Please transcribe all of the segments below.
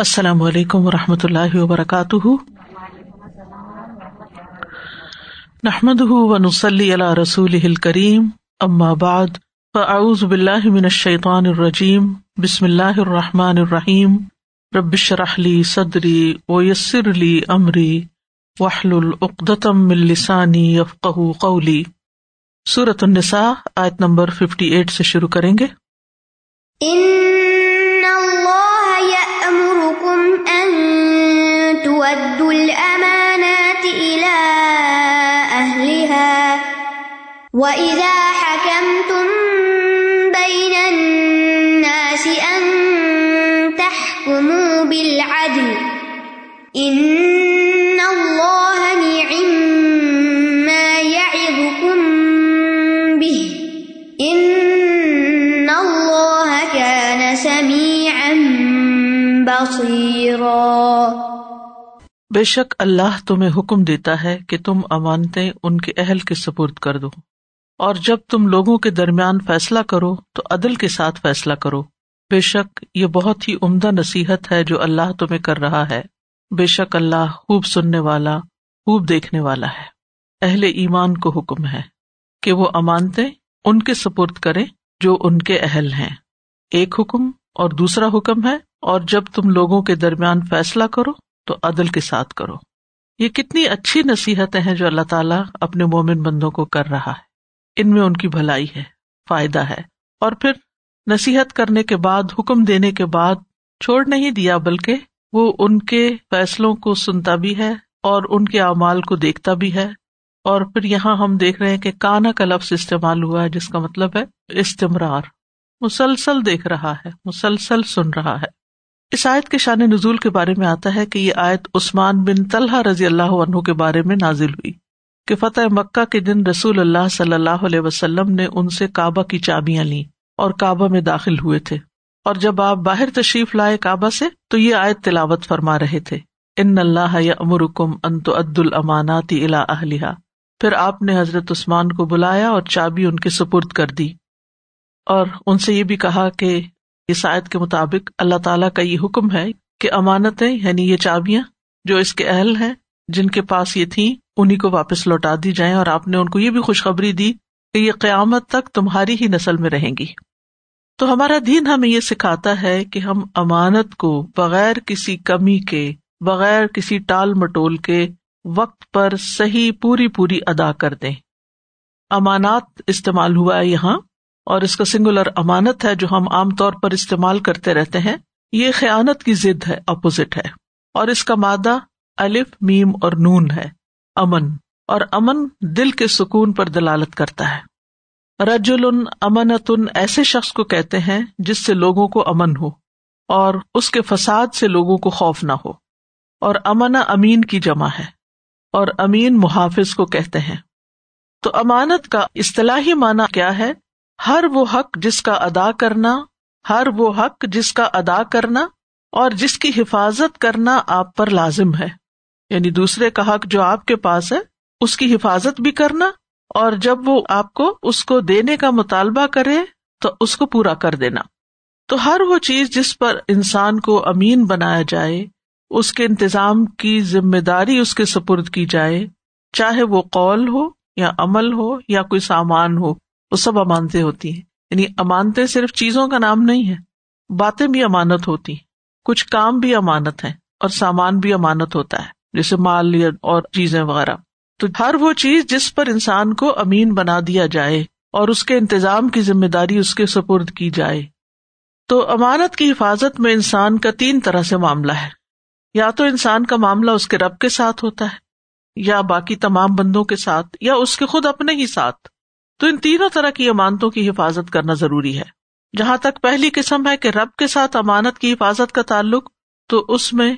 السلام علیکم و رحمۃ اللہ وبرکاتہ۔ نحمد ونسلی علی رسول کریم بعد، فاعوذ باللہ من الشیطان الرجیم، بسم اللہ الرحمٰن الرحیم۔ ربش رحلی صدری ویسر علی عمری وحل العقدم السانی یفق قولی۔ صورت النساء، آیت نمبر ففٹی ایٹ سے شروع کریں گے۔ حقكم أن تودوا الأمانات إلى أهلها وإذا حكمتم بين الناس أن تحكموا بالعدل إن بے شک اللہ تمہیں حکم دیتا ہے کہ تم امانتیں ان کے اہل کے سپرد کر دو۔ اور جب تم لوگوں کے درمیان فیصلہ کرو، تو عدل کے ساتھ فیصلہ کرو۔ بے شک یہ بہت ہی عمدہ نصیحت ہے جو اللہ تمہیں کر رہا ہے۔ بے شک اللہ خوب سننے والا، خوب دیکھنے والا ہے۔ اہل ایمان کو حکم ہے کہ وہ امانتے ان کے سپرد کرے جو ان کے اہل ہیں۔ ایک حکم اور دوسرا حکم ہے، اور جب تم لوگوں کے درمیان فیصلہ کرو تو عدل کے ساتھ کرو۔ یہ کتنی اچھی نصیحتیں ہیں جو اللہ تعالیٰ اپنے مومن بندوں کو کر رہا ہے۔ ان میں ان کی بھلائی ہے، فائدہ ہے۔ اور پھر نصیحت کرنے کے بعد، حکم دینے کے بعد چھوڑ نہیں دیا، بلکہ وہ ان کے فیصلوں کو سنتا بھی ہے اور ان کے اعمال کو دیکھتا بھی ہے۔ اور پھر یہاں ہم دیکھ رہے ہیں کہ کانا کا لفظ استعمال ہوا ہے، جس کا مطلب ہے استمرار۔ مسلسل دیکھ رہا ہے، مسلسل سن رہا ہے۔ اس آیت کے شان نزول کے بارے میں آتا ہے کہ یہ آیت عثمان بن طلحہ رضی اللہ عنہ کے بارے میں نازل ہوئی کہ فتح مکہ کے دن رسول اللہ صلی اللہ علیہ وسلم نے ان سے کعبہ کی چابیاں لی اور کعبہ میں داخل ہوئے تھے۔ اور جب آپ باہر تشریف لائے کعبہ سے تو یہ آیت تلاوت فرما رہے تھے۔ ان اللہ یا امرکم انت عد الماناتی الا اہلیہ پھر آپ نے حضرت عثمان کو بلایا اور چابی ان کے سپرد کر دی۔ اور ان سے یہ بھی کہا کہ اس آیت کے مطابق اللہ تعالیٰ کا یہ حکم ہے کہ امانتیں یعنی یہ چابیاں جو اس کے اہل ہیں، جن کے پاس یہ تھیں انہیں کو واپس لوٹا دی جائیں اور آپ نے ان کو یہ بھی خوشخبری دی کہ یہ قیامت تک تمہاری ہی نسل میں رہیں گی۔ تو ہمارا دین ہمیں یہ سکھاتا ہے کہ ہم امانت کو بغیر کسی کمی کے، بغیر کسی ٹال مٹول کے وقت پر صحیح پوری پوری ادا کر دیں۔ امانات استعمال ہوا ہے یہاں اور اس کا سنگولر امانت ہے جو ہم عام طور پر استعمال کرتے رہتے ہیں، یہ خیانت کی ضد ہے اپوزٹ ہے۔ اور اس کا مادہ الف، میم اور نون ہے، امن۔ اور امن دل کے سکون پر دلالت کرتا ہے۔ رج امنتن ایسے شخص کو کہتے ہیں جس سے لوگوں کو امن ہو، اور اس کے فساد سے لوگوں کو خوف نہ ہو۔ اور امن امین کی جمع ہے، اور امین محافظ کو کہتے ہیں۔ تو امانت کا اصطلاحی معنی کیا ہے؟ ہر وہ حق جس کا ادا کرنا، ہر وہ حق جس کا ادا کرنا اور جس کی حفاظت کرنا آپ پر لازم ہے۔ یعنی دوسرے کا حق جو آپ کے پاس ہے، اس کی حفاظت بھی کرنا اور جب وہ آپ کو اس کو دینے کا مطالبہ کرے، تو اس کو پورا کر دینا۔ تو ہر وہ چیز جس پر انسان کو امین بنایا جائے، اس کے انتظام کی ذمہ داری اس کے سپرد کی جائے، چاہے وہ قول ہو یا عمل ہو یا کوئی سامان ہو۔ وہ سب امانتے ہوتی ہیں۔ یعنی امانتے صرف چیزوں کا نام نہیں ہے باتیں بھی امانت ہوتی ہیں۔ کچھ کام بھی امانت ہے اور سامان بھی امانت ہوتا ہے، جیسے مال یا اور چیزیں وغیرہ۔ تو ہر وہ چیز جس پر انسان کو امین بنا دیا جائے اور اس کے انتظام کی ذمہ داری اس کے سپرد کی جائے۔ تو امانت کی حفاظت میں انسان کا تین طرح سے معاملہ ہے۔ یا تو انسان کا معاملہ اس کے رب کے ساتھ ہوتا ہے، یا باقی تمام بندوں کے ساتھ، یا اس کے خود اپنے ہی ساتھ۔ تو ان تینوں طرح کی امانتوں کی حفاظت کرنا ضروری ہے۔ جہاں تک پہلی قسم ہے کہ رب کے ساتھ امانت کی حفاظت کا تعلق، تو اس میں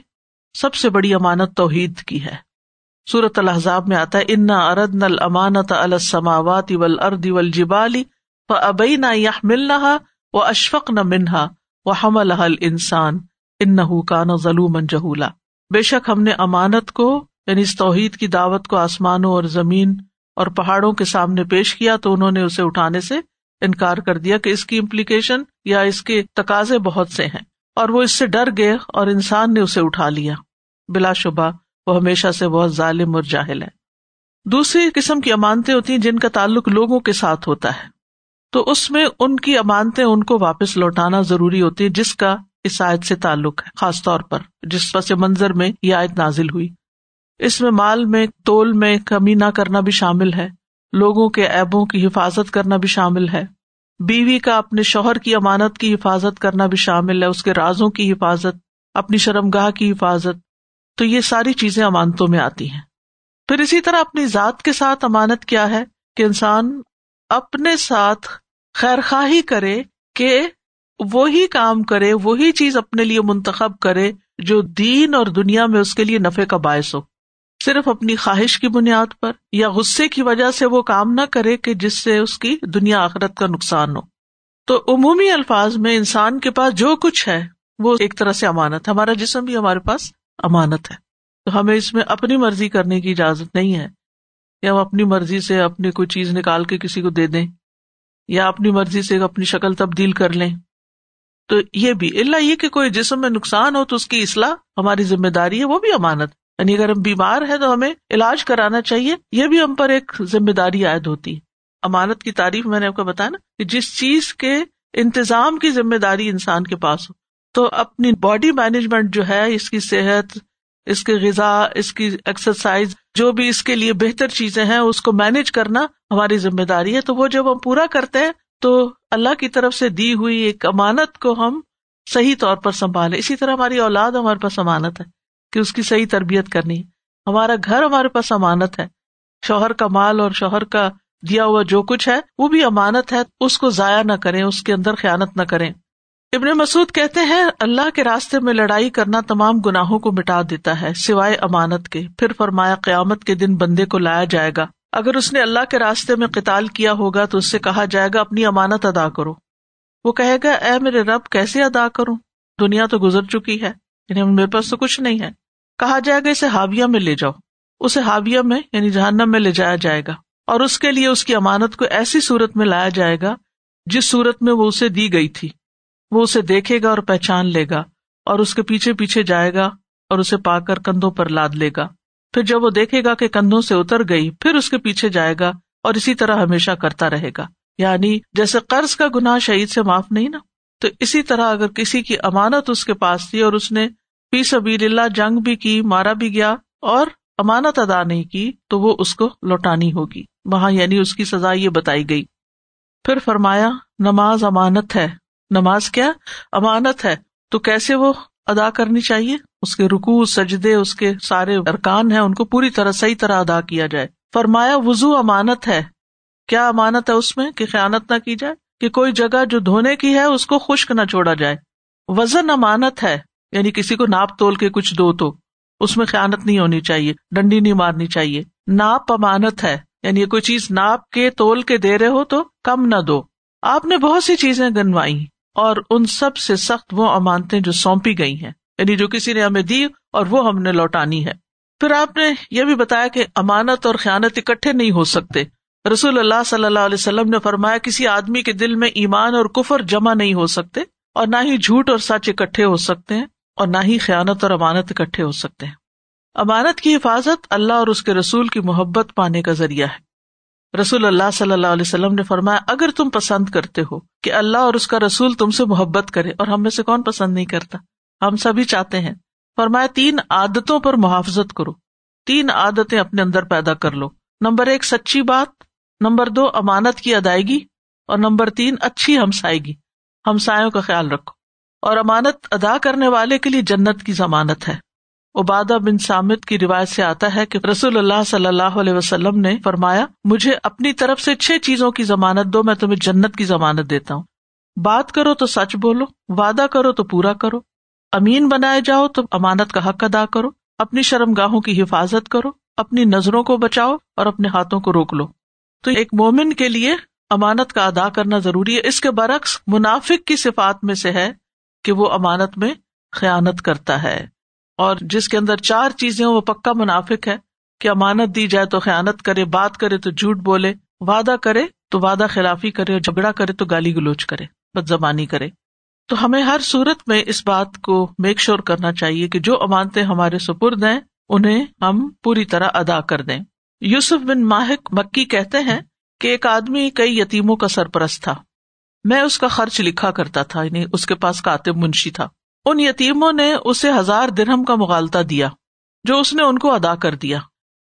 سب سے بڑی امانت توحید کی ہے۔ سورت الحضاب میں آتا ہے انا ارد نل امانت السماوات ول ارد ول جبالی و ابئی نہ یا ملنا و اشفق نہ منہا و ہم الحل انسان ان نہ ظلم جہولا بے شک ہم نے امانت کو یعنی اس توحید کی دعوت کو آسمانوں اور زمین اور پہاڑوں کے سامنے پیش کیا تو انہوں نے اسے اٹھانے سے انکار کر دیا کہ اس کی امپلیکیشن یا اس کے تقاضے بہت سے ہیں اور وہ اس سے ڈر گئے اور انسان نے اسے اٹھا لیا۔ بلا شبہ وہ ہمیشہ سے بہت ظالم اور جاہل ہے۔ دوسری قسم کی امانتیں ہوتی ہیں جن کا تعلق لوگوں کے ساتھ ہوتا ہے۔ تو اس میں ان کی امانتیں ان کو واپس لوٹانا ضروری ہوتی ہے جس کا اس آیت سے تعلق ہے، خاص طور پر جس پس منظر میں یہ آیت نازل ہوئی۔ اس میں مال میں، تول میں کمی نہ کرنا بھی شامل ہے۔ لوگوں کے ایبوں کی حفاظت کرنا بھی شامل ہے۔ بیوی کا اپنے شوہر کی امانت کی حفاظت کرنا بھی شامل ہے۔ اس کے رازوں کی حفاظت، اپنی شرم گاہ کی حفاظت۔ تو یہ ساری چیزیں امانتوں میں آتی ہیں۔ پھر اسی طرح اپنی ذات کے ساتھ امانت کیا ہے کہ انسان اپنے ساتھ خیر خواہی کرے کہ وہی کام کرے، وہی چیز اپنے لیے منتخب کرے جو دین اور دنیا میں اس کے لیے نفے کا باعث ہو۔ صرف اپنی خواہش کی بنیاد پر یا غصے کی وجہ سے وہ کام نہ کرے کہ جس سے اس کی دنیا آخرت کا نقصان ہو۔ تو عمومی الفاظ میں انسان کے پاس جو کچھ ہے، وہ ایک طرح سے امانت ہمارا جسم بھی ہمارے پاس امانت ہے۔ تو ہمیں اس میں اپنی مرضی کرنے کی اجازت نہیں ہے۔ یا ہم اپنی مرضی سے اپنی کوئی چیز نکال کے کسی کو دے دیں، یا اپنی مرضی سے اپنی شکل تبدیل کر لیں۔ تو یہ بھی اللہ یہ کہ کوئی جسم میں نقصان ہو تو اس کی اصلاح ہماری ذمہ داری ہے، وہ بھی امانت۔ یعنی اگر ہم بیمار ہیں تو ہمیں علاج کرانا چاہیے، یہ بھی ہم پر ایک ذمہ داری عائد ہوتی ہے۔ امانت کی تعریف میں نے آپ کو بتایا نا کہ جس چیز کے انتظام کی ذمہ داری انسان کے پاس ہو، تو اپنی باڈی مینجمنٹ جو ہے، اس کی صحت، اس کی غذا، اس کی ایکسرسائز جو بھی اس کے لیے بہتر چیزیں ہیں، اس کو مینج کرنا ہماری ذمہ داری ہے۔ تو وہ جب ہم پورا کرتے ہیں، تو اللہ کی طرف سے دی ہوئی ایک امانت کو ہم صحیح طور پر سنبھالے اسی طرح ہماری اولاد ہمارے پاس امانت ہے۔ کہ اس کی صحیح تربیت کرنی۔ ہمارا گھر ہمارے پاس امانت ہے۔ شوہر کا مال اور شوہر کا دیا ہوا جو کچھ ہے، وہ بھی امانت ہے۔ اس کو ضائع نہ کریں، اس کے اندر خیالت نہ کریں۔ ابن مسعود کہتے ہیں، اللہ کے راستے میں لڑائی کرنا تمام گناہوں کو مٹا دیتا ہے، سوائے امانت کے۔ پھر فرمایا، قیامت کے دن بندے کو لایا جائے گا۔ اگر اس نے اللہ کے راستے میں قتال کیا ہوگا تو اس سے کہا جائے گا، اپنی امانت ادا کرو۔ وہ کہے گا، اے میرے رب، کیسے ادا کروں؟ دنیا تو گزر چکی ہے یعنی میرے پاس تو کچھ نہیں ہے۔ کہا جائے گا، اسے ہاویہ میں لے جاؤ۔ اسے ہاویہ میں یعنی جہنم میں لے جایا جائے گا۔ اور اس کے لیے اس کی امانت کو ایسی صورت میں لایا جائے گا، جس صورت میں وہ اسے دی گئی تھی۔ وہ اسے دیکھے گا اور پہچان لے گا، اور اس کے پیچھے پیچھے جائے گا اور اسے پا کر کندھوں پر لاد لے گا۔ پھر جب وہ دیکھے گا کہ کندھوں سے اتر گئی، پھر اس کے پیچھے جائے گا اور اسی طرح ہمیشہ کرتا رہے گا۔ یعنی جیسے قرض کا گناہ شہید سے معاف نہیں نا؟ تو اسی طرح اگر کسی کی امانت اس کے پاس تھی اور اس نے پی سبھی اللہ جنگ بھی کی، مارا بھی گیا اور امانت ادا نہیں کی تو وہ اس کو لوٹانی ہوگی۔ وہاں یعنی اس کی سزا یہ بتائی گئی۔ پھر فرمایا، نماز امانت ہے۔ نماز کیا؟ امانت ہے۔ تو کیسے وہ ادا کرنی چاہیے؟ اس کے رکو سجدے، اس کے سارے ارکان ہیں، ان کو پوری طرح صحیح طرح ادا کیا جائے۔ فرمایا وزو امانت ہے۔ کیا امانت ہے اس میں؟ کہ خیالت نہ کی جائے، کہ کوئی جگہ جو دھونے کی ہے، اس کو خشک نہ چھوڑا جائے۔ وزن امانت ہے۔ یعنی کسی کو ناپ تول کے کچھ دو تو، اس میں خیالت نہیں ہونی چاہیے، ڈنڈی نہیں مارنی چاہیے۔ ناپ امانت ہے یعنی کوئی چیز ناپ کے تول کے دے رہے ہو تو کم نہ دو۔ آپ نے بہت سی چیزیں گنوائی اور ان سب سے سخت وہ امانتے جو سونپی گئی ہیں یعنی جو کسی نے ہمیں دی اور وہ ہم نے لوٹانی ہے۔ پھر آپ نے یہ بھی بتایا کہ امانت اور خیانت اکٹھے نہیں ہو سکتے۔ رسول اللہ صلی اللہ علیہ وسلم نے فرمایا کسی آدمی کے دل میں ایمان اور کفر جمع نہیں ہو سکتے اور نہ ہی جھوٹ اور سچ اکٹھے ہو سکتے ہیں۔ اور نہ ہی خیانت اور امانت اکٹھے ہو سکتے ہیں۔ امانت کی حفاظت اللہ اور اس کے رسول کی محبت پانے کا ذریعہ ہے۔ رسول اللہ صلی اللہ علیہ وسلم نے فرمایا، اگر تم پسند کرتے ہو کہ اللہ اور اس کا رسول تم سے محبت کرے، اور ہم میں سے کون پسند نہیں کرتا؟ ہم سبھی چاہتے ہیں۔ فرمایا، تین عادتوں پر محافظت کرو۔ تین عادتیں اپنے اندر پیدا کر لو۔ نمبر ایک، سچی بات۔ نمبر دو، امانت کی ادائیگی۔ اور نمبر تین، اچھی ہمسائیگی۔ ہمسایوں کا خیال رکھو۔ اور امانت ادا کرنے والے کے لیے جنت کی ضمانت ہے۔ عبادہ بن سامد کی روایت سے آتا ہے کہ رسول اللہ صلی اللہ علیہ وسلم نے فرمایا، مجھے اپنی طرف سے چھ چیزوں کی ضمانت دو، میں تمہیں جنت کی ضمانت دیتا ہوں۔ بات کرو تو سچ بولو، وعدہ کرو تو پورا کرو۔ امین بنائے جاؤ تو امانت کا حق ادا کرو۔ اپنی شرم گاہوں کی حفاظت کرو، اپنی نظروں کو بچاؤ اور اپنے ہاتھوں کو روک لو۔ تو ایک مومن کے لیے امانت کا ادا کرنا ضروری ہے۔ اس کے برعکس منافق کی صفات میں سے ہے کہ وہ امانت میں خیانت کرتا ہے اور جس کے اندر چار چیزیں وہ پکا منافق ہے کہ امانت دی جائے تو خیانت کرے، بات کرے تو جھوٹ بولے، وعدہ کرے تو وعدہ خلافی کرے، اور جھگڑا کرے تو گالی گلوچ کرے بد زبانی کرے۔ تو ہمیں ہر صورت میں اس بات کو میک شور کرنا چاہیے کہ جو امانتے ہمارے سپرد ہیں، انہیں ہم پوری طرح ادا کر دیں۔ یوسف بن ماہک مکی کہتے ہیں کہ ایک آدمی کئی یتیموں کا سرپرست تھا۔ میں اس کا خرچ لکھا کرتا تھا یعنی اس کے پاس کاتب منشی تھا۔ ان یتیموں نے اسے ہزار درہم کا مغالتا دیا، جو اس نے ان کو ادا کر دیا۔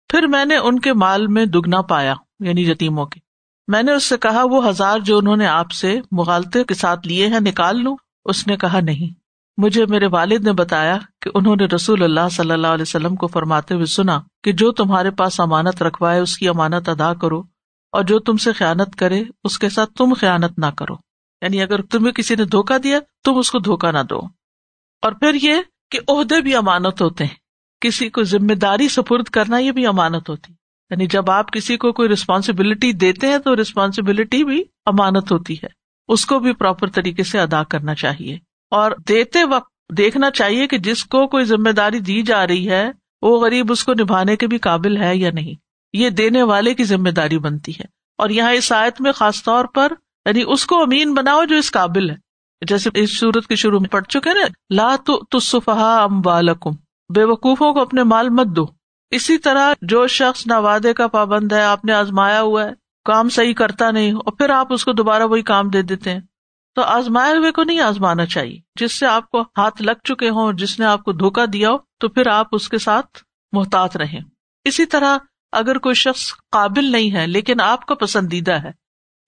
پھر میں نے ان کے مال میں دگنا پایا یعنی یتیموں کے۔ میں نے اس سے کہا، وہ ہزار جو انہوں نے آپ سے مغالطے کے ساتھ لیے ہیں، نکال لوں۔ اس نے کہا، نہیں۔ مجھے میرے والد نے بتایا کہ انہوں نے رسول اللہ صلی اللہ علیہ وسلم کو فرماتے ہوئے سنا کہ جو تمہارے پاس امانت رکھوائے، اس کی امانت ادا کرو، اور جو تم سے خیانت کرے، اس کے ساتھ تم خیانت نہ کرو۔ یعنی اگر تمہیں کسی نے دھوکا دیا، تم اس کو دھوکا نہ دو۔ اور پھر یہ کہ عہدے بھی امانت ہوتے ہیں۔ کسی کو ذمہ داری سپرد کرنا یہ بھی امانت ہوتی۔ یعنی جب آپ کسی کو کوئی ریسپانسبلٹی دیتے ہیں، تو ریسپانسبلٹی بھی امانت ہوتی ہے۔ اس کو بھی پراپر طریقے سے ادا کرنا چاہیے۔ اور دیتے وقت دیکھنا چاہیے کہ جس کو کوئی ذمہ داری دی جا رہی ہے، وہ غریب اس کو نبھانے کے بھی قابل ہے یا نہیں۔ یہ دینے والے کی ذمہ داری بنتی ہے۔ اور یہاں اس آیت میں خاص طور پر یعنی اس کو امین بناؤ جو اس قابل ہے۔ جیسے اس صورت کے شروع میں پڑ چکے نا، لا تو صفحا ام بالکم بے وقوفوں کو اپنے مال مت دو۔ اسی طرح جو شخص نہ وعدے کا پابند ہے، آپ نے آزمایا ہوا ہے، کام صحیح کرتا نہیں، اور پھر آپ اس کو دوبارہ وہی کام دے دیتے ہیں۔ تو آزمائے ہوئے کو نہیں آزمانا چاہیے۔ جس سے آپ کو ہاتھ لگ چکے ہوں، جس نے آپ کو دھوکا دیا ہو، تو پھر آپ اس کے ساتھ محتاط رہیں۔ اسی طرح اگر کوئی شخص قابل نہیں ہے، لیکن آپ کا پسندیدہ ہے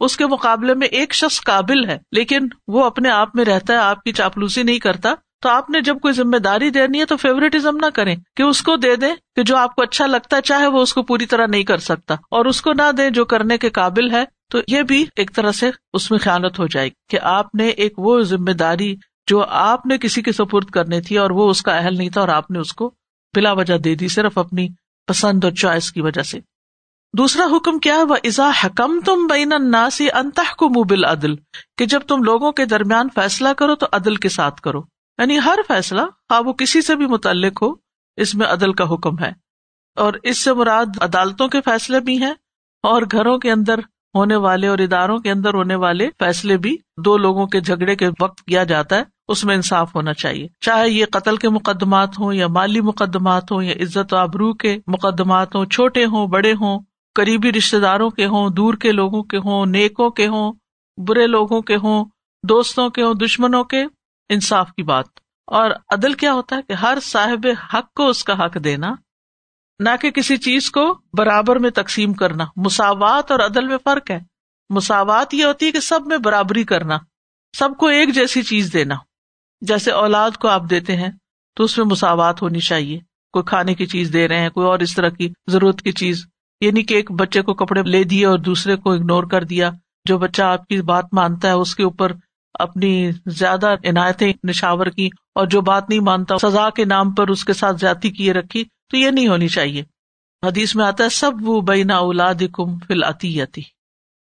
اس کے مقابلے میں ایک شخص قابل ہے، لیکن وہ اپنے آپ میں رہتا ہے، آپ کی چاپلوسی نہیں کرتا۔ تو آپ نے جب کوئی ذمہ داری دینی ہے تو فیوریٹزم نہ کریں کہ اس کو دے دیں کہ جو آپ کو اچھا لگتا ہے، چاہے وہ اس کو پوری طرح نہیں کر سکتا۔ اور اس کو نہ دیں جو کرنے کے قابل ہے۔ تو یہ بھی ایک طرح سے اس میں خیالت ہو جائے گی کہ آپ نے ایک وہ ذمہ داری جو آپ نے کسی کے سپرد کرنی تھی اور وہ اس کا اہل نہیں تھا اور آپ نے اس کو بلا وجہ دے دی، صرف اپنی پسند اور چوائس کی وجہ سے۔ دوسرا حکم کیا وہ ازا حکم تم بین اناسی انتہ کو مبل عدل کہ جب تم لوگوں کے درمیان فیصلہ کرو تو عدل کے ساتھ کرو۔ یعنی ہر فیصلہ ہاں وہ کسی سے بھی متعلق ہو، اس میں عدل کا حکم ہے۔ اور اس سے مراد عدالتوں کے فیصلے بھی ہیں اور گھروں کے اندر ہونے والے اور اداروں کے اندر ہونے والے فیصلے بھی دو لوگوں کے جھگڑے کے وقت کیا جاتا ہے، اس میں انصاف ہونا چاہیے۔ چاہے یہ قتل کے مقدمات ہوں یا مالی مقدمات ہوں یا عزت و آبرو کے مقدمات ہوں، چھوٹے ہوں، بڑے ہوں قریبی رشتے داروں کے ہوں، دور کے لوگوں کے ہوں، نیکوں کے ہوں، برے لوگوں کے ہوں، دوستوں کے ہوں، دشمنوں کے، انصاف کی بات۔ اور عدل کیا ہوتا ہے کہ ہر صاحب حق کو اس کا حق دینا، نہ کہ کسی چیز کو برابر میں تقسیم کرنا۔ مساوات اور عدل میں فرق ہے۔ مساوات یہ ہوتی ہے کہ سب میں برابری کرنا، سب کو ایک جیسی چیز دینا۔ جیسے اولاد کو آپ دیتے ہیں، تو اس میں مساوات ہونی چاہیے۔ کوئی کھانے کی چیز دے رہے ہیں، کوئی اور اس طرح کی ضرورت کی چیز۔ یعنی کہ ایک بچے کو کپڑے لے دیے اور دوسرے کو اگنور کر دیا۔ جو بچہ آپ کی بات مانتا ہے، اس کے اوپر اپنی زیادہ عنایتیں نشاور کی اور جو بات نہیں مانتا، سزا کے نام پر اس کے ساتھ زیادتی کیے رکھی، تو یہ نہیں ہونی چاہیے۔ حدیث میں آتا ہے، سب وہ بینا اولاد کم فل آتی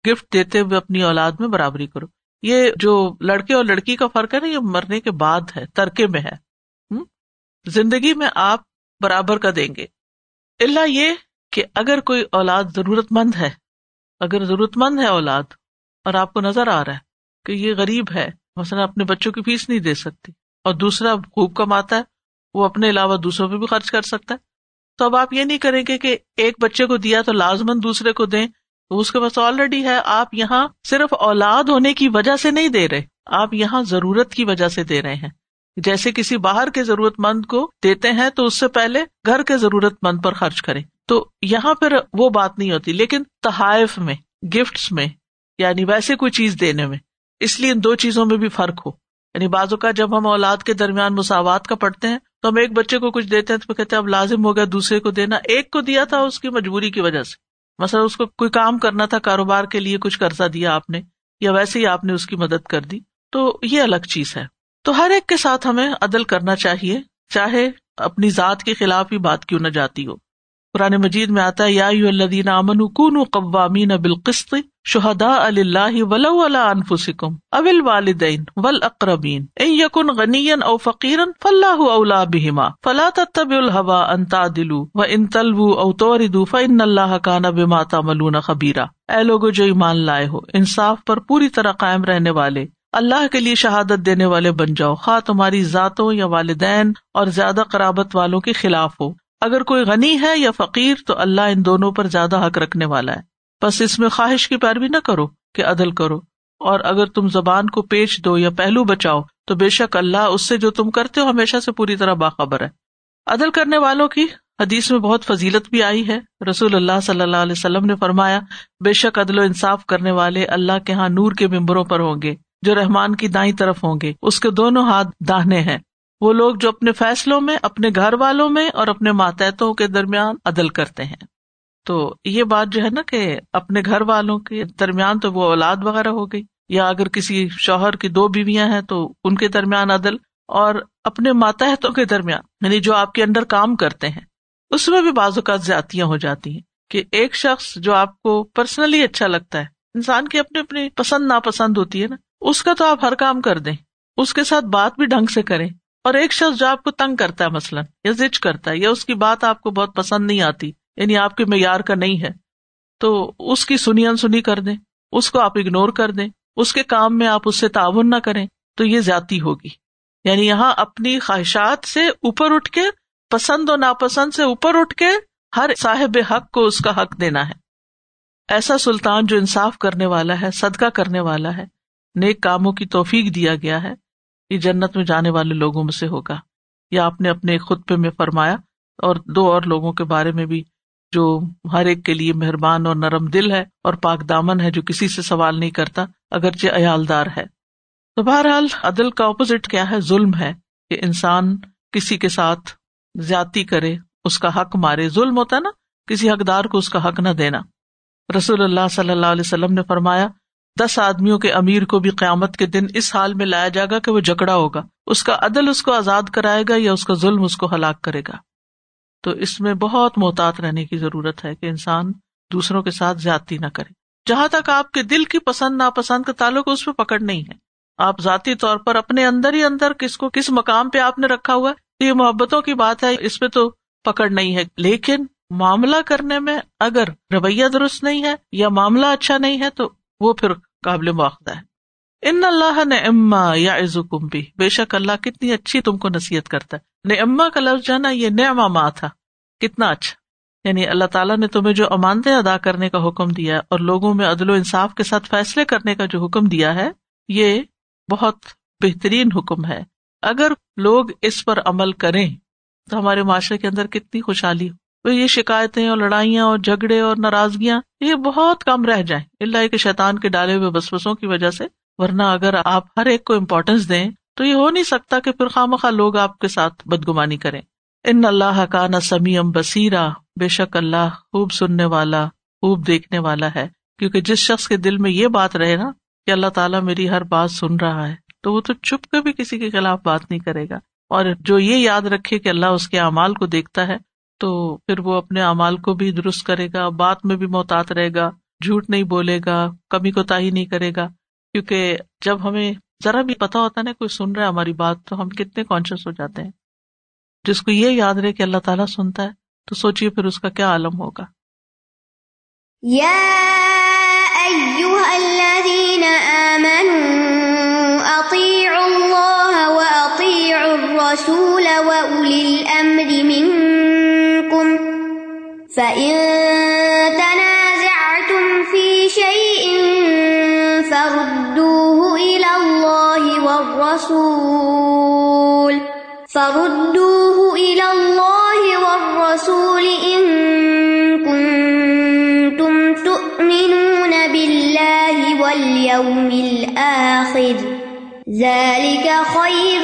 گفٹ دیتے ہوئے اپنی اولاد میں برابری کرو۔ یہ جو لڑکے اور لڑکی کا فرق ہے نا، یہ مرنے کے بعد ہے، ترکے میں ہے۔ زندگی میں آپ برابر کا دیں گے۔ اللہ یہ کہ اگر کوئی اولاد ضرورت مند ہے، اگر ضرورت مند ہے اولاد اور آپ کو نظر آ رہا ہے کہ یہ غریب ہے، مثلاً اپنے بچوں کی فیس نہیں دے سکتی اور دوسرا خوب کماتا ہے، وہ اپنے علاوہ دوسروں پہ بھی خرچ کر سکتا ہے۔ تو اب آپ یہ نہیں کریں گے کہ ایک بچے کو دیا تو لازمن دوسرے کو دیں اس کے پاس آلریڈی ہے، آپ یہاں صرف اولاد ہونے کی وجہ سے نہیں دے رہے، آپ یہاں ضرورت کی وجہ سے دے رہے ہیں۔ جیسے کسی باہر کے ضرورت مند کو دیتے ہیں تو اس سے پہلے گھر کے ضرورت مند پر خرچ کریں۔ تو یہاں پھر وہ بات نہیں ہوتی، لیکن تحائف میں گفٹ میں یعنی ویسے کوئی چیز دینے میں۔ اس لیے ان دو چیزوں میں بھی فرق ہو۔ یعنی بازو کا جب ہم اولاد کے درمیان مساوات کا پڑھتے ہیں، تو ہم ایک بچے کو کچھ دیتے ہیں تو کہتے ہیں، اب لازم ہو گیا دوسرے کو دینا۔ ایک کو دیا تھا، اس کی مجبوری کی وجہ سے۔ مثلا اس کو کوئی کام کرنا تھا، کاروبار کے لیے کچھ قرضہ دیا آپ نے، یا ویسے ہی آپ نے اس کی مدد کر دی۔ تو یہ الگ چیز ہے۔ تو ہر ایک کے ساتھ ہمیں عدل کرنا چاہیے، چاہے اپنی ذات کے خلاف ہی بات کیوں نہ جاتی ہو۔ قرآن مجید میں آتا ہے، یا الدین امن کن قوامین بالقسط شہدا اللہ ولو اللہ انفسکم اول والدین ول اقربین یقن غنی او فقیرن فلاح اولا بہما۔ فلا تب الحوا انتا دلو و ان تلو او توردو فن اللہ کا نب ماتا ملون خبیرہ اے لوگ جو ایمان لائے ہو، انصاف پر پوری طرح قائم رہنے والے، اللہ کے لیے شہادت دینے والے بن جاؤ، خواہ تمہاری ذاتوں یا والدین اور زیادہ قرابت والوں کے خلاف ہو۔ اگر کوئی غنی ہے یا فقیر تو اللہ ان دونوں پر زیادہ حق رکھنے والا ہے۔ بس اس میں خواہش کی پیروی نہ کرو کہ عدل کرو۔ اور اگر تم زبان کو پیچ دو یا پہلو بچاؤ تو بے شک اللہ اس سے جو تم کرتے ہو ہمیشہ سے پوری طرح باخبر ہے۔ عدل کرنے والوں کی حدیث میں بہت فضیلت بھی آئی ہے۔ رسول اللہ صلی اللہ علیہ وسلم نے فرمایا، بے شک عدل و انصاف کرنے والے اللہ کے ہاں نور کے ممبروں پر ہوں گے، جو رحمان کی دائیں طرف ہوں گے۔ اس کے دونوں ہاتھ داہنے ہیں۔ وہ لوگ جو اپنے فیصلوں میں، اپنے گھر والوں میں اور اپنے ماتحتوں کے درمیان عدل کرتے ہیں۔ تو یہ بات جو ہے نا کہ اپنے گھر والوں کے درمیان تو وہ اولاد وغیرہ ہو گئی، یا اگر کسی شوہر کی دو بیویاں ہیں تو ان کے درمیان عدل اور اپنے ماتحتوں کے درمیان یعنی جو آپ کے اندر کام کرتے ہیں۔ اس میں بھی بعض اوقات زیادتیاں ہو جاتی ہیں کہ ایک شخص جو آپ کو پرسنلی اچھا لگتا ہے، انسان کی اپنی اپنی پسند ناپسند ہوتی ہے نا، اس کا تو آپ ہر کام کر دیں، اس کے ساتھ بات بھی ڈھنگ سے کریں۔ اور ایک شخص جو آپ کو تنگ کرتا ہے مثلاً، یا زچ کرتا ہے، یا اس کی بات آپ کو بہت پسند نہیں آتی یعنی آپ کے معیار کا نہیں ہے، تو اس کی سنی انسنی کر دیں، اس کو آپ اگنور کر دیں، اس کے کام میں آپ اس سے تعاون نہ کریں، تو یہ زیادتی ہوگی۔ یعنی یہاں اپنی خواہشات سے اوپر اٹھ کے، پسند و ناپسند سے اوپر اٹھ کے ہر صاحب حق کو اس کا حق دینا ہے۔ ایسا سلطان جو انصاف کرنے والا ہے، صدقہ کرنے والا ہے، نیک کاموں کی توفیق دیا گیا ہے یہ جنت میں جانے والے لوگوں میں سے ہوگا۔ یا آپ نے اپنے خطبے میں فرمایا اور دو اور لوگوں کے بارے میں بھی جو ہر ایک کے لیے مہربان اور نرم دل ہے اور پاک دامن ہے جو کسی سے سوال نہیں کرتا، اگرچہ عیالدار ہے۔ تو بہرحال، عدل کا اپوزٹ کیا ہے؟ ظلم ہے کہ انسان کسی کے ساتھ زیادتی کرے، اس کا حق مارے۔ ظلم ہوتا ہے نا، کسی حقدار کو اس کا حق نہ دینا۔ رسول اللہ صلی اللہ علیہ وسلم نے فرمایا دس آدمیوں کے امیر کو بھی قیامت کے دن اس حال میں لایا جائے گا کہ وہ جھگڑا ہوگا۔ اس کا عدل اس کو آزاد کرائے گا یا اس کا ظلم اس کو ہلاک کرے گا۔ تو اس میں بہت محتاط رہنے کی ضرورت ہے کہ انسان دوسروں کے ساتھ زیادتی نہ کرے۔ جہاں تک آپ کے دل کی پسند ناپسند کا تعلق اس پہ پکڑ نہیں ہے۔ آپ ذاتی طور پر اپنے اندر ہی اندر کس کو کس مقام پہ آپ نے رکھا ہوا ہے یہ محبتوں کی بات ہے، اس پہ تو پکڑ نہیں ہے۔ لیکن معاملہ کرنے میں اگر رویہ درست نہیں ہے یا معاملہ اچھا نہیں ہے، تو وہ پھر قابل مواخذہ ہے۔ ان اللہ نے اما یا عزم بھی۔ بے شک اللہ کتنی اچھی تم کو نصیحت کرتا ہے۔ نے اما کا لفظ جو نا، یہ نعما ماں تھا۔ کتنا اچھا۔ یعنی اللہ تعالیٰ نے تمہیں جو امانتیں ادا کرنے کا حکم دیا ہے اور لوگوں میں عدل و انصاف کے ساتھ فیصلے کرنے کا جو حکم دیا ہے، یہ بہت بہترین حکم ہے۔ اگر لوگ اس پر عمل کریں، تو ہمارے معاشرے کے اندر کتنی خوشحالی ہو۔ یہ شکایتیں اور لڑائیاں اور جھگڑے اور ناراضگیاں، یہ بہت کم رہ جائیں۔ اللہ کے شیطان کے ڈالے ہوئے بسوسوں کی وجہ سے۔ ورنہ اگر آپ ہر ایک کو امپورٹینس دیں، تو یہ ہو نہیں سکتا کہ پھر خواہ لوگ آپ کے ساتھ بدگمانی کریں۔ ان اللہ کا نہ سمیم بصیرا، بے شک اللہ خوب سننے والا، خوب دیکھنے والا ہے۔ کیونکہ جس شخص کے دل میں یہ بات رہے نا کہ اللہ تعالیٰ میری ہر بات سن رہا ہے، تو وہ تو چپ کے بھی کسی کے خلاف بات نہیں کرے گا۔ اور جو یہ یاد رکھے کہ اللہ اس کے اعمال کو دیکھتا ہے تو پھر وہ اپنے اعمال کو بھی درست کرے گا، بات میں بھی محتاط رہے گا، جھوٹ نہیں بولے گا، کمی کو تاہی نہیں کرے گا۔ کیونکہ جب ہمیں ذرا بھی پتا ہوتا ہے نا، کوئی سن رہا ہے ہماری بات، تو ہم کتنے کانشیس ہو جاتے ہیں۔ جس کو یہ یاد رہے کہ اللہ تعالیٰ سنتا ہے، تو سوچیے پھر اس کا کیا عالم ہوگا۔ فَإِن تَنَازَعْتُمْ فِي شَيْءٍ فَرُدُّوهُ إِلَى اللَّهِ وَالرَّسُولِ فَرُدُّوهُ إِلَى اللَّهِ وَالرَّسُولِ إِن كُنتُمْ تُؤْمِنُونَ بِاللَّهِ وَالْيَوْمِ الْآخِرِ ذَلِكَ خَيْرٌ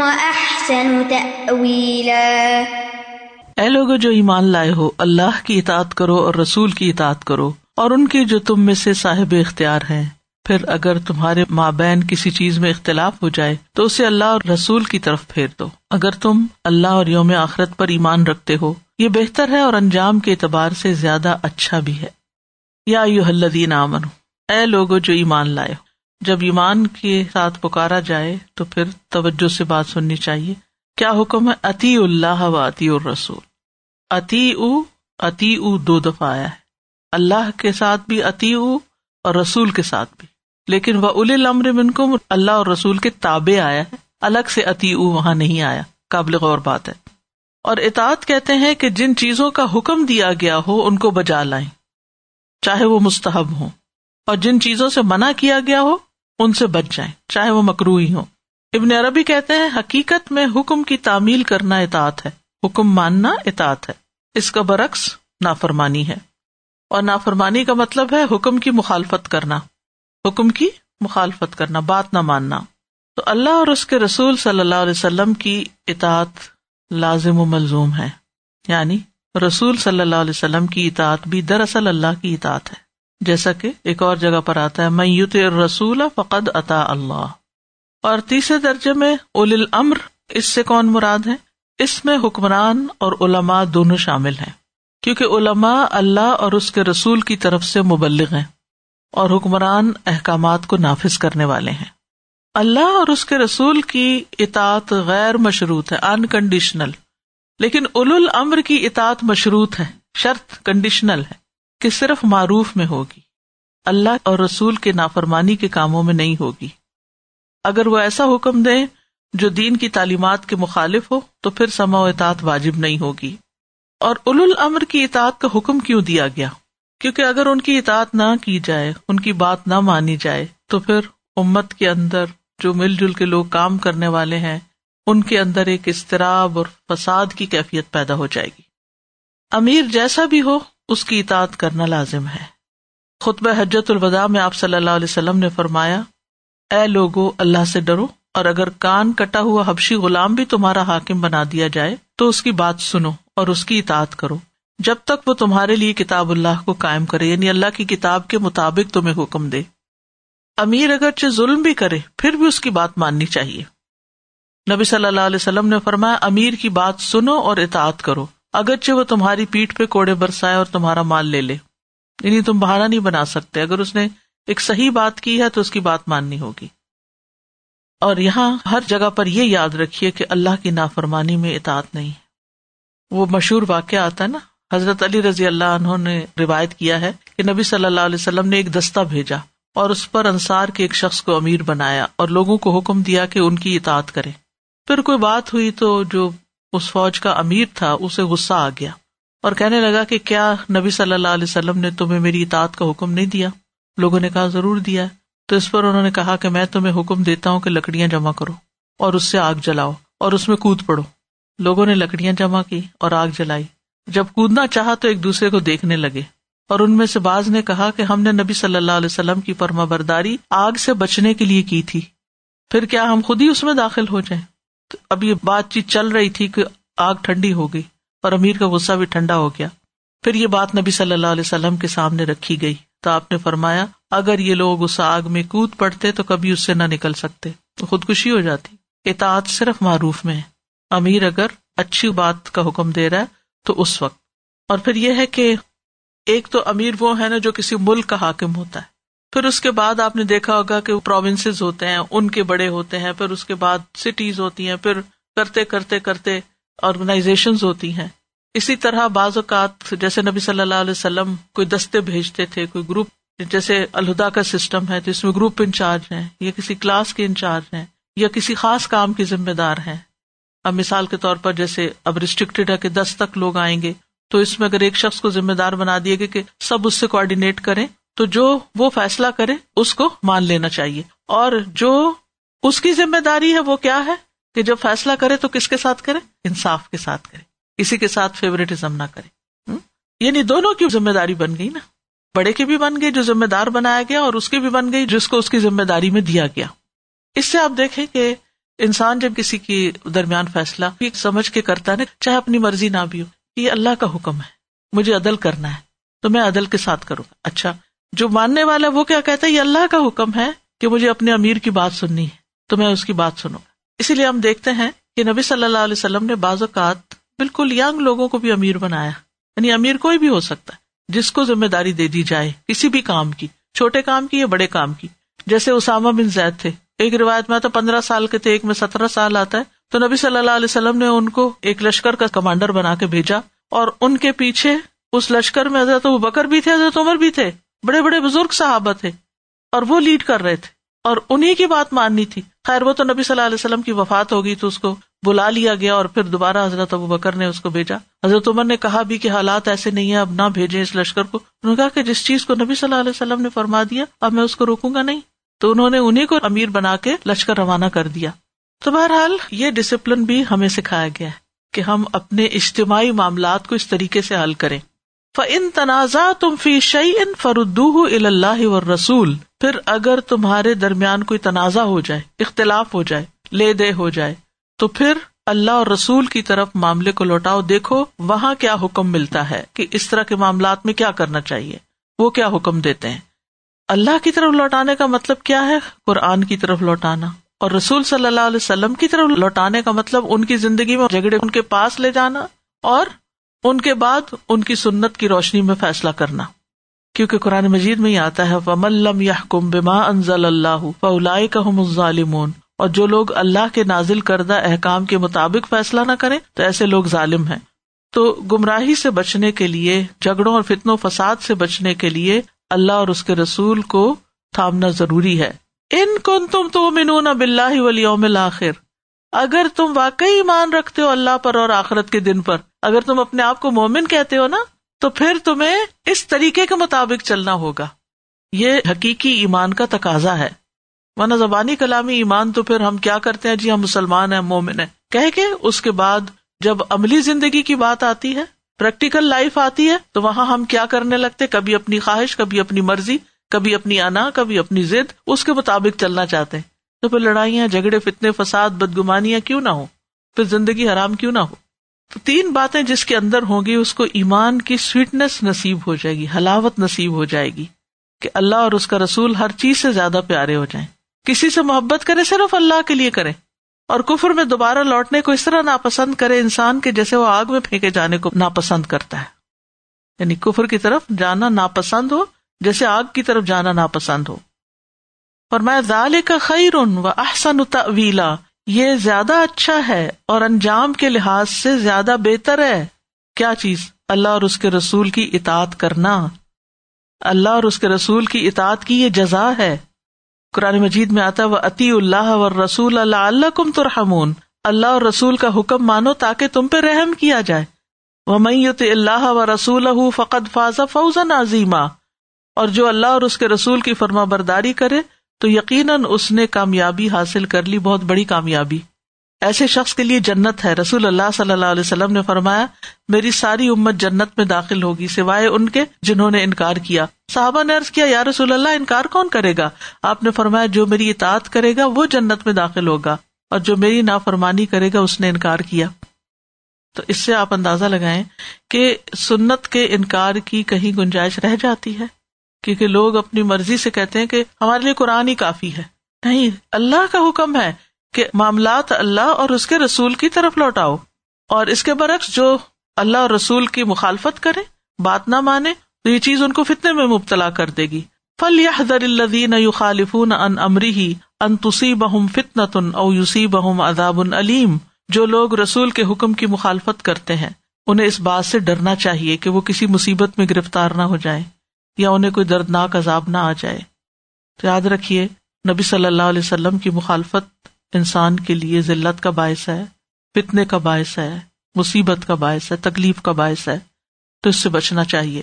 وَأَحْسَنُ تَأْوِيلًا اے لوگ جو ایمان لائے ہو، اللہ کی اطاعت کرو اور رسول کی اطاعت کرو اور ان کی جو تم میں سے صاحب اختیار ہیں۔ پھر اگر تمہارے ماں بہن کسی چیز میں اختلاف ہو جائے، تو اسے اللہ اور رسول کی طرف پھیر دو۔ اگر تم اللہ اور یوم آخرت پر ایمان رکھتے ہو، یہ بہتر ہے اور انجام کے اعتبار سے زیادہ اچھا بھی ہے۔ یا یو حلدین امن اے لوگ جو ایمان لائے ہو، جب ایمان کے ساتھ پکارا جائے، تو پھر توجہ سے بات سننی چاہیے۔ کیا حکم ہے؟ اتی اللہ و اتی الرسول۔ اتی او اتی او دو دفعہ آیا ہے۔ اللہ کے ساتھ بھی اتی او اور رسول کے ساتھ بھی۔ لیکن وہ اول امر منکم، اللہ اور رسول کے تابے آیا ہے۔ الگ سے اتی وہاں نہیں آیا۔ قابل غور بات ہے۔ اور اطاعت کہتے ہیں کہ جن چیزوں کا حکم دیا گیا ہو، ان کو بجا لائیں۔ چاہے وہ مستحب ہو اور جن چیزوں سے منع کیا گیا ہو، ان سے بچ جائیں۔ چاہے وہ مکروئی ہو ابن عربی کہتے ہیں، حقیقت میں حکم کی تعمیل کرنا اطاعت ہے، حکم ماننا اطاعت ہے۔ اس کا برعکس نافرمانی ہے۔ اور نافرمانی کا مطلب ہے حکم کی مخالفت کرنا۔ حکم کی مخالفت کرنا، بات نہ ماننا۔ تو اللہ اور اس کے رسول صلی اللہ علیہ وسلم کی اطاعت لازم و ملزوم ہے۔ یعنی رسول صلی اللہ علیہ وسلم کی اطاعت بھی دراصل اللہ کی اطاعت ہے۔ جیسا کہ ایک اور جگہ پر آتا ہے میں یوت رسول فقد عطا اللہ اور تیسرے درجے میں اول الامر اس سے کون مراد ہے؟ اس میں حکمران اور علماء دونوں شامل ہیں، کیونکہ علماء اللہ اور اس کے رسول کی طرف سے مبلغ ہیں اور حکمران احکامات کو نافذ کرنے والے ہیں۔ اللہ اور اس کے رسول کی اطاعت غیر مشروط ہے انکنڈیشنل لیکن اول الامر کی اطاعت مشروط ہے، شرط کنڈیشنل ہے کہ صرف معروف میں ہوگی۔ اللہ اور رسول کے نافرمانی کے کاموں میں نہیں ہوگی۔ اگر وہ ایسا حکم دیں جو دین کی تعلیمات کے مخالف ہو، تو پھر سما و اطاعت واجب نہیں ہوگی۔ اور اول الامر کی اطاعت کا حکم کیوں دیا گیا؟ کیونکہ اگر ان کی اطاعت نہ کی جائے، ان کی بات نہ مانی جائے، تو پھر امت کے اندر جو مل جل کے لوگ کام کرنے والے ہیں، ان کے اندر ایک اضطراب اور فساد کی کیفیت پیدا ہو جائے گی۔ امیر جیسا بھی ہو، اس کی اطاعت کرنا لازم ہے۔ خطب حجت الوداع میں آپ صلی اللہ علیہ وسلم نے فرمایا اے لوگو، اللہ سے ڈرو، اور اگر کان کٹا ہوا حبشی غلام بھی تمہارا حاکم بنا دیا جائے، تو اس کی بات سنو اور اس کی اطاعت کرو۔ جب تک وہ تمہارے لیے کتاب اللہ کو قائم کرے یعنی اللہ کی کتاب کے مطابق تمہیں حکم دے۔ امیر اگرچہ ظلم بھی کرے، پھر بھی اس کی بات ماننی چاہیے۔ نبی صلی اللہ علیہ وسلم نے فرمایا، امیر کی بات سنو اور اطاعت کرو۔ اگرچہ وہ تمہاری پیٹ پہ کوڑے برسائے اور تمہارا مال لے لے۔ یعنی تم بہانا نہیں بنا سکتے۔ اگر اس نے ایک صحیح بات کی ہے تو اس کی بات ماننی ہوگی۔ اور یہاں ہر جگہ پر یہ یاد رکھیے کہ اللہ کی نافرمانی میں اطاعت نہیں وہ مشہور واقعہ آتا ہے نا، حضرت علی رضی اللہ عنہ نے روایت کیا ہے کہ نبی صلی اللہ علیہ وسلم نے ایک دستہ بھیجا اور اس پر انصار کے ایک شخص کو امیر بنایا اور لوگوں کو حکم دیا کہ ان کی اطاعت کرے پھر کوئی بات ہوئی تو جو اس فوج کا امیر تھا، اسے غصہ آ گیا اور کہنے لگا کہ کیا نبی صلی اللہ علیہ وسلم نے تمہیں میری اطاعت کا حکم نہیں دیا؟ لوگوں نے کہا، ضرور دیا تو اس پر انہوں نے کہا کہ میں تمہیں حکم دیتا ہوں کہ لکڑیاں جمع کرو اور اس سے آگ جلاؤ اور اس میں کود پڑو۔ لوگوں نے لکڑیاں جمع کی اور آگ جلائی۔ جب کودنا چاہا تو ایک دوسرے کو دیکھنے لگے۔ اور ان میں سے باز نے کہا کہ ہم نے نبی صلی اللہ علیہ وسلم کی پرما برداری آگ سے بچنے کے لیے کی تھی۔ پھر کیا ہم خود ہی اس میں داخل ہو جائیں؟ تو اب یہ بات چیت چل رہی تھی کہ آگ ٹھنڈی ہو گئی اور امیر کا غصہ بھی ٹھنڈا ہو گیا۔ پھر یہ بات نبی صلی اللہ علیہ وسلم کے سامنے رکھی گئی۔ تو آپ نے فرمایا، اگر یہ لوگ اس آگ میں کود پڑتے تو کبھی اس سے نہ نکل سکتے۔ تو خودکشی ہو جاتی۔ اطاعت صرف معروف میں ہے۔ امیر اگر اچھی بات کا حکم دے رہا ہے تو اس وقت۔ اور پھر یہ ہے کہ ایک تو امیر وہ ہے نا جو کسی ملک کا حاکم ہوتا ہے۔ پھر اس کے بعد آپ نے دیکھا ہوگا کہ پروونس ہوتے ہیں، ان کے بڑے ہوتے ہیں، پھر اس کے بعد سٹیز ہوتی ہیں، پھر کرتے کرتے کرتے آرگنائزیشن ہوتی ہیں۔ اسی طرح بعض اوقات جیسے نبی صلی اللہ علیہ وسلم کوئی دستے بھیجتے تھے، کوئی گروپ، جیسے الہدا کا سسٹم ہے تو اس میں گروپ انچارج ہیں، یا کسی کلاس کے انچارج ہیں، یا کسی خاص کام کے ذمے دار ہیں۔ اب مثال کے طور پر جیسے اب ریسٹرکٹیڈ ہے کہ دس تک لوگ آئیں گے، تو اس میں اگر ایک شخص کو ذمہ دار بنا دیا گیا کہ سب اس سے کوآڈینیٹ کریں، تو جو وہ فیصلہ کرے اس کو مان لینا چاہیے۔ اور جو اس کی ذمہ داری ہے وہ کیا ہے؟ کہ جب فیصلہ کرے تو کس کے ساتھ کرے؟ انصاف کے ساتھ کرے۔ کسی کے ساتھ فیوریٹزم نہ کرے یعنی دونوں کی ذمہ داری بن گئی نا۔ بڑے کی بھی بن گئی جو ذمہ دار بنایا گیا اور اس کی بھی بن گئی جس کو اس کی ذمہ داری میں دیا گیا۔ اس سے آپ دیکھیں کہ انسان جب کسی کی درمیان فیصلہ سمجھ کے کرتا ہے چاہے اپنی مرضی نہ بھی ہو، یہ اللہ کا حکم ہے۔ مجھے عدل کرنا ہے، تو میں عدل کے ساتھ کروں گا۔ اچھا جو ماننے والا وہ کیا کہتا ہے؟ یہ اللہ کا حکم ہے کہ مجھے اپنے امیر کی بات سننی ہے، تو میں اس کی بات سنوں گا۔ اسی لیے ہم دیکھتے ہیں کہ نبی صلی اللہ علیہ وسلم نے بعض اوقات بالکل ینگ لوگوں کو بھی امیر بنایا۔ یعنی امیر کوئی بھی ہو سکتا ہے۔ جس کو ذمہ داری دے دی جائے، کسی بھی کام کی، چھوٹے کام کی یا بڑے کام کی۔ جیسے اسامہ بن زید تھے۔ ایک روایت میں تو پندرہ سال کے تھے، ایک میں سترہ سال آتا ہے۔ تو نبی صلی اللہ علیہ وسلم نے ان کو ایک لشکر کا کمانڈر بنا کے بھیجا۔ اور ان کے پیچھے اس لشکر میں حضرت بکر بھی تھے، حضرت عمر بھی تھے۔ بڑے بڑے بزرگ صحابہ تھے۔ اور وہ لیڈ کر رہے تھے۔ اور انہیں کی بات ماننی تھی۔ خیر، وہ تو نبی صلی اللہ علیہ وسلم کی وفات ہوگی تو اس کو بلا لیا گیا اور پھر دوبارہ حضرت ابو بکر نے اس کو بھیجا۔ حضرت عمر نے کہا، بھی کہ حالات ایسے نہیں ہے اب نہ بھیجے اس لشکر کو۔ انہوں نے کہا کہ جس چیز کو نبی صلی اللہ علیہ وسلم نے فرما دیا، اب میں اس کو روکوں گا نہیں۔ تو انہوں نے انہیں کو امیر بنا کے لشکر روانہ کر دیا۔ تو بہرحال یہ ڈسپلن بھی ہمیں سکھایا گیا ہے کہ ہم اپنے اجتماعی معاملات کو اس طریقے سے حل کریں۔ ان تنازع تم فی شعی ان فردو اللہ و رسول پھر اگر تمہارے درمیان کوئی تنازع ہو جائے، اختلاف ہو جائے، لے دے ہو جائے تو پھر اللہ اور رسول کی طرف معاملے کو لوٹاؤ، دیکھو وہاں کیا حکم ملتا ہے کہ اس طرح کے معاملات میں کیا کرنا چاہیے، وہ کیا حکم دیتے ہیں؟ اللہ کی طرف لوٹانے کا مطلب کیا ہے؟ قرآن کی طرف لوٹانا۔ اور رسول صلی اللہ علیہ وسلم کی طرف لوٹانے کا مطلب ان کی زندگی میں جھگڑے ان کے پاس لے جانا اور ان کے بعد ان کی سنت کی روشنی میں فیصلہ کرنا۔ کیونکہ قرآن مجید میں ہی آتا ہے وملم یا کم بما انزل اللہ اور جو لوگ اللہ کے نازل کردہ احکام کے مطابق فیصلہ نہ کریں تو ایسے لوگ ظالم ہیں۔ تو گمراہی سے بچنے کے لیے، جھگڑوں اور فتنوں فساد سے بچنے کے لیے اللہ اور اس کے رسول کو تھامنا ضروری ہے۔ ان کن تم تو منون بلّہ ولیوم الآخر اگر تم واقعی ایمان رکھتے ہو اللہ پر اور آخرت کے دن پر، اگر تم اپنے آپ کو مومن کہتے ہو نا، تو پھر تمہیں اس طریقے کے مطابق چلنا ہوگا۔ یہ حقیقی ایمان کا تقاضا ہے۔ ورنہ زبانی کلامی ایمان تو پھر ہم کیا کرتے ہیں؟ جی ہم مسلمان ہیں، مومن ہیں۔ کہ کے اس کے بعد جب عملی زندگی کی بات آتی ہے، پریکٹیکل لائف آتی ہے، تو وہاں ہم کیا کرنے لگتے؟ کبھی اپنی خواہش، کبھی اپنی مرضی، کبھی اپنی انا، کبھی اپنی ضد، اس کے مطابق چلنا چاہتے ہیں۔ تو پھر لڑائیاں، جھگڑے، فتنے، فساد، بدگمانیاں کیوں نہ ہو پھر زندگی حرام کیوں نہ ہو؟ تو تین باتیں جس کے اندر ہوں گی، اس کو ایمان کی سویٹنیس نصیب ہو جائے گی، حلاوت نصیب ہو جائے گی کہ اللہ اور اس کا رسول ہر چیز سے زیادہ پیارے ہو جائیں۔ کسی سے محبت کرے، صرف اللہ کے لیے کرے۔ اور کفر میں دوبارہ لوٹنے کو اس طرح ناپسند کرے انسان کے جیسے وہ آگ میں پھینکے جانے کو ناپسند کرتا ہے۔ یعنی کفر کی طرف جانا ناپسند ہو، جیسے آگ کی طرف جانا ناپسند ہو۔ اور میں ذال کا خیر و احسن ویلا یہ زیادہ اچھا ہے اور انجام کے لحاظ سے زیادہ بہتر ہے۔ کیا چیز؟ اللہ اور اس کے رسول کی اطاعت کرنا۔ اللہ اور اس کے رسول کی اطاعت کی یہ جزا ہے۔ قرآن مجید میں آتا وہ عطی اللہ اور رسول اللہ اللہ کم ترحمون اللہ اور رسول کا حکم مانو تاکہ تم پہ رحم کیا جائے۔ وہ میت اللہ و رسول فقط فاض فوزن عظیمہ اور جو اللہ اور اس کے رسول کی فرما برداری کرے، تو یقیناً اس نے کامیابی حاصل کر لی، بہت بڑی کامیابی۔ ایسے شخص کے لیے جنت ہے۔ رسول اللہ صلی اللہ علیہ وسلم نے فرمایا، میری ساری امت جنت میں داخل ہوگی، سوائے ان کے جنہوں نے انکار کیا۔ صحابہ نے عرض کیا، یا رسول اللہ، انکار کون کرے گا؟ آپ نے فرمایا، جو میری اطاعت کرے گا، وہ جنت میں داخل ہوگا، اور جو میری نافرمانی کرے گا، اس نے انکار کیا۔ تو اس سے آپ اندازہ لگائیں کہ سنت کے انکار کی کہیں گنجائش رہ جاتی ہے، کیونکہ لوگ اپنی مرضی سے کہتے ہیں کہ ہمارے لیے قرآن ہی کافی ہے۔ نہیں، اللہ کا حکم ہے۔ کہ معاملات اللہ اور اس کے رسول کی طرف لوٹاؤ اور اس کے برعکس جو اللہ اور رسول کی مخالفت کرے، بات نہ مانے، تو یہ چیز ان کو فتنے میں مبتلا کر دے گی۔ فل یا حضر الدین یو خالفون ان امری ہی ان تسی بہم فتن تن او یوسی بہم اداب علیم جو لوگ رسول کے حکم کی مخالفت کرتے ہیں، انہیں اس بات سے ڈرنا چاہیے کہ وہ کسی مصیبت میں گرفتار نہ ہو جائیں یا انہیں کوئی دردناک عذاب نہ آ جائے۔ تو یاد رکھیے، نبی صلی اللہ علیہ وسلم کی مخالفت انسان کے لیے ذلت کا باعث ہے، فتنے کا باعث ہے، مصیبت کا باعث ہے، تکلیف کا باعث ہے، تو اس سے بچنا چاہیے۔